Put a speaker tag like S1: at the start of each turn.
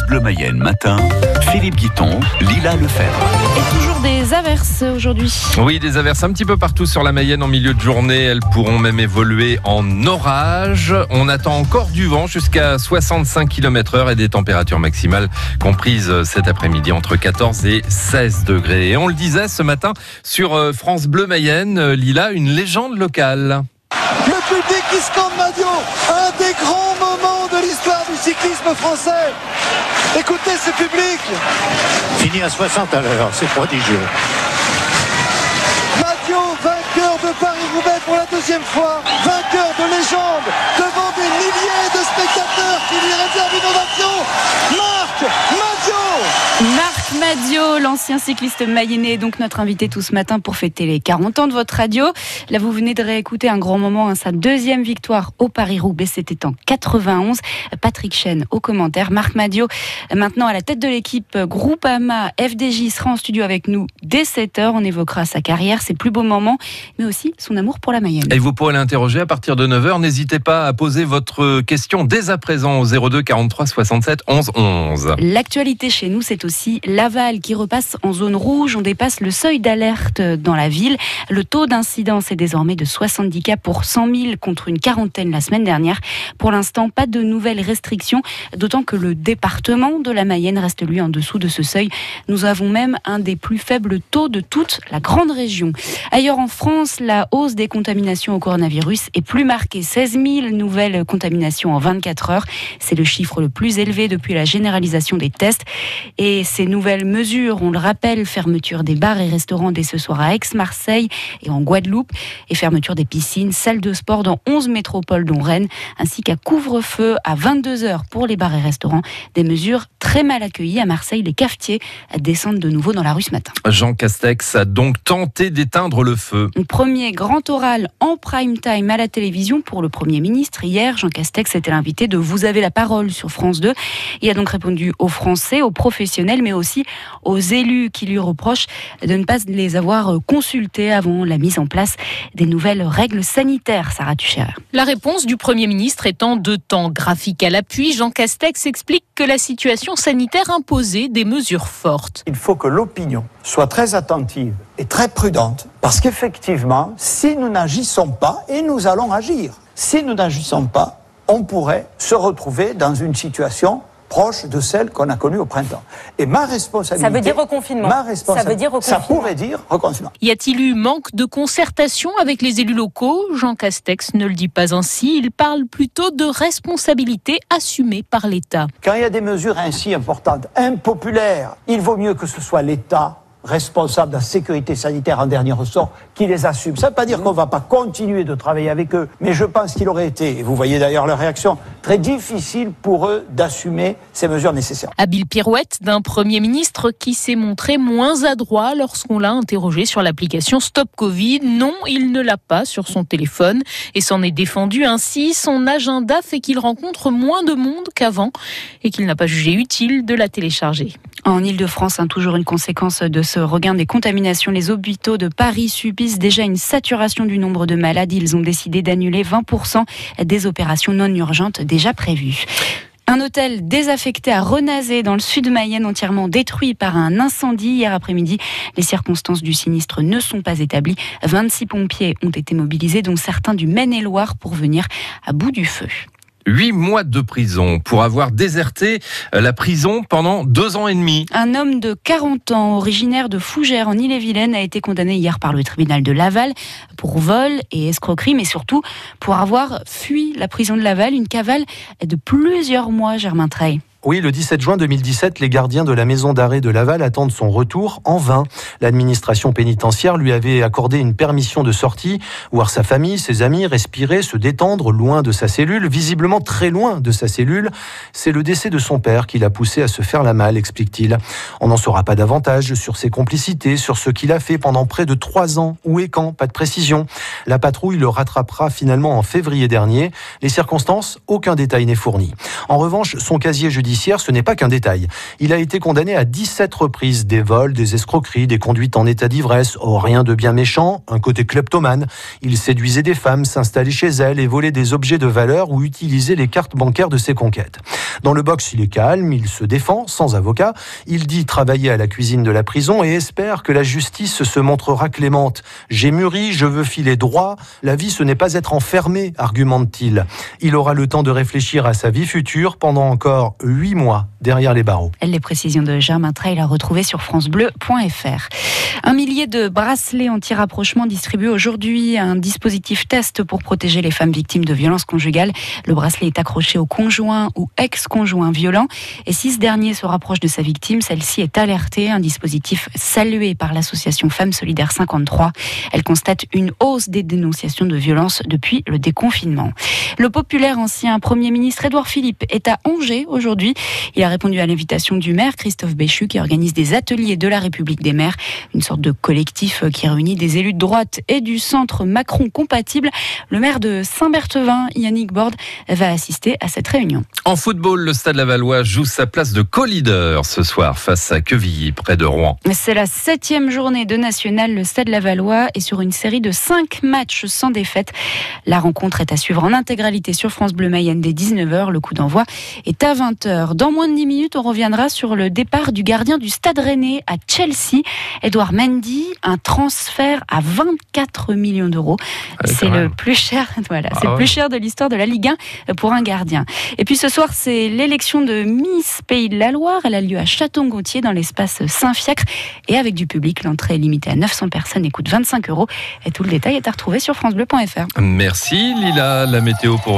S1: France Bleu Mayenne matin, Philippe Guiton, Lila Lefebvre.
S2: Et toujours des averses aujourd'hui.
S3: Oui, des averses un petit peu partout sur la Mayenne en milieu de journée. Elles pourront même évoluer en orage. On attend encore du vent jusqu'à 65 km heure et des températures maximales comprises cet après-midi entre 14 et 16 degrés. Et on le disait ce matin sur euh, France Bleu Mayenne, Lila, une légende locale.
S4: Le public qui scande Madio, un des grands moments cyclisme français. Écoutez ce public.
S5: Fini à 60 à l'heure, c'est prodigieux.
S4: Madio, vainqueur de Paris-Roubaix pour la deuxième fois, vainqueur de légende, devant des milliers de spectateurs qui lui réservent une ovation. Marc Madio
S2: Marc Madio, l'ancien cycliste mayennais, donc notre invité tout ce matin pour fêter les 40 ans de votre radio. Là, vous venez de réécouter un grand moment, hein, sa deuxième victoire au Paris-Roubaix, c'était en 91. Patrick Chen au commentaire. Marc Madio, maintenant à la tête de l'équipe Groupama FDJ, sera en studio avec nous dès 7h. On évoquera sa carrière, ses plus beaux moments, mais aussi son amour pour la Mayenne.
S3: Et vous pourrez l'interroger à partir de 9h. N'hésitez pas à poser votre question dès à présent au 02 43 67 11 11.
S2: L'actualité chez nous, c'est aussi Qui repasse en zone rouge. On dépasse le seuil d'alerte dans la ville. Le taux d'incidence est désormais de 70 cas pour 100 000 contre une quarantaine la semaine dernière. Pour l'instant, pas de nouvelles restrictions, d'autant que le département de la Mayenne reste lui en dessous de ce seuil. Nous avons même un des plus faibles taux de toute la grande région. Ailleurs en France, la hausse des contaminations au coronavirus est plus marquée. 16 000 nouvelles contaminations en 24 heures. C'est le chiffre le plus élevé depuis la généralisation des tests. Et ces nouvelles mesures, on le rappelle, fermeture des bars et restaurants dès ce soir à Aix-Marseille et en Guadeloupe, et fermeture des piscines, salles de sport dans 11 métropoles dont Rennes, ainsi qu'à couvre-feu à 22h pour les bars et restaurants. Des mesures très mal accueillies à Marseille. Les cafetiers descendent de nouveau dans la rue ce matin.
S3: Jean Castex a donc tenté d'éteindre le feu.
S2: Un premier grand oral en prime time à la télévision pour le Premier ministre. Hier, Jean Castex était l'invité de Vous avez la parole sur France 2. Il a donc répondu aux Français, aux professionnels, mais aussi aux élus qui lui reprochent de ne pas les avoir consultés avant la mise en place des nouvelles règles sanitaires. Sarah Tucher.
S6: La réponse du Premier ministre étant de temps graphique à l'appui, Jean Castex explique que la situation sanitaire imposait des mesures fortes.
S7: Il faut que l'opinion soit très attentive et très prudente, parce qu'effectivement, si nous n'agissons pas, et nous allons agir, si nous n'agissons pas, on pourrait se retrouver dans une situation proche de celle qu'on a connue au printemps. Et ma responsabilité...
S8: Ça veut dire reconfinement.
S7: Ma responsabilité,
S8: ça veut dire reconfinement.
S7: Ça pourrait dire reconfinement.
S6: Y a-t-il eu manque de concertation avec les élus locaux? Jean Castex ne le dit pas ainsi. Il parle plutôt de responsabilité assumée par l'État.
S7: Quand il y a des mesures ainsi importantes, impopulaires, il vaut mieux que ce soit l'État responsable de la sécurité sanitaire en dernier ressort qui les assume. Ça ne veut pas dire qu'on ne va pas continuer de travailler avec eux, mais je pense qu'il aurait été, et vous voyez d'ailleurs leur réaction, très difficile pour eux d'assumer ces mesures nécessaires.
S6: Habile pirouette d'un Premier ministre qui s'est montré moins adroit lorsqu'on l'a interrogé sur l'application Stop Covid. Non, il ne l'a pas sur son téléphone et s'en est défendu ainsi. Son agenda fait qu'il rencontre moins de monde qu'avant et qu'il n'a pas jugé utile de la télécharger.
S2: En Ile-de-France, hein, toujours une conséquence de ce regain des contaminations. Les hôpitaux de Paris subissent déjà une saturation du nombre de malades. Ils ont décidé d'annuler 20% des opérations non urgentes déjà prévues. Un hôtel désaffecté à Renazé dans le sud Mayenne entièrement détruit par un incendie hier après-midi. Les circonstances du sinistre ne sont pas établies. 26 pompiers ont été mobilisés, dont certains du Maine-et-Loire pour venir à bout du feu.
S3: Huit mois de prison pour avoir déserté la prison pendant deux ans et demi.
S2: Un homme de 40 ans, originaire de Fougères en Ille-et-Vilaine, a été condamné hier par le tribunal de Laval pour vol et escroquerie, mais surtout pour avoir fui la prison de Laval, une cavale de plusieurs mois, Germain Trey.
S9: Oui, le 17 juin 2017, les gardiens de la maison d'arrêt de Laval attendent son retour en vain. L'administration pénitentiaire lui avait accordé une permission de sortie, voir sa famille, ses amis, respirer, se détendre loin de sa cellule, visiblement très loin de sa cellule. C'est le décès de son père qui l'a poussé à se faire la malle, explique-t-il. On n'en saura pas davantage sur ses complicités, sur ce qu'il a fait pendant près de trois ans. Où et quand? Pas de précision. La patrouille le rattrapera finalement en février dernier. Les circonstances, aucun détail n'est fourni. En revanche, son casier judiciaire ce n'est pas qu'un détail. Il a été condamné à 17 reprises des vols, des escroqueries, des conduites en état d'ivresse. Oh, rien de bien méchant, un côté kleptomane. Il séduisait des femmes, s'installait chez elles et volait des objets de valeur ou utilisait les cartes bancaires de ses conquêtes. Dans le box, il est calme, il se défend, sans avocat. Il dit travailler à la cuisine de la prison et espère que la justice se montrera clémente. J'ai mûri, je veux filer droit. La vie, ce n'est pas être enfermé, argumente-t-il. Il aura le temps de réfléchir à sa vie future pendant encore huit mois derrière les barreaux.
S2: Les précisions de Germain Trail à retrouver sur francebleu.fr. Un millier de bracelets anti-rapprochement distribués aujourd'hui, un dispositif test pour protéger les femmes victimes de violences conjugales. Le bracelet est accroché au conjoint ou ex-conjoint violent et si ce dernier se rapproche de sa victime, celle-ci est alertée. Un dispositif salué par l'association Femmes Solidaires 53. Elle constate une hausse des dénonciations de violences depuis le déconfinement. Le populaire ancien Premier ministre Édouard Philippe est à Angers aujourd'hui. Il a répondu à l'invitation du maire Christophe Béchu qui organise des ateliers de la République des maires, une sorte de collectif qui réunit des élus de droite et du centre Macron compatible. Le maire de Saint-Berthevin, Yannick Borde, va assister à cette réunion.
S3: En football, le Stade Lavallois joue sa place de co-leader ce soir face à Quevilly, près de Rouen.
S2: C'est la septième journée de national. Le Stade Lavallois est sur une série de cinq matchs sans défaite. La rencontre est à suivre en intégralité sur France Bleu Mayenne dès 19h. Le coup d'envoi est à 20h. Dans moins de 10 minutes, on reviendra sur le départ du gardien du Stade Rennais à Chelsea, Edouard Mendy, un transfert à 24 millions d'euros.
S3: Ah,
S2: c'est le plus cher, voilà,
S3: Ah
S2: c'est le
S3: ouais.
S2: plus cher de l'histoire de la Ligue 1 pour un gardien. Et puis ce soir, c'est l'élection de Miss Pays de la Loire. Elle a lieu à Château-Gontier dans l'espace Saint-Fiacre et avec du public. L'entrée est limitée à 900 personnes et coûte 25 euros. Et tout le détail est à retrouver sur francebleu.fr.
S3: Merci Lila, la météo pour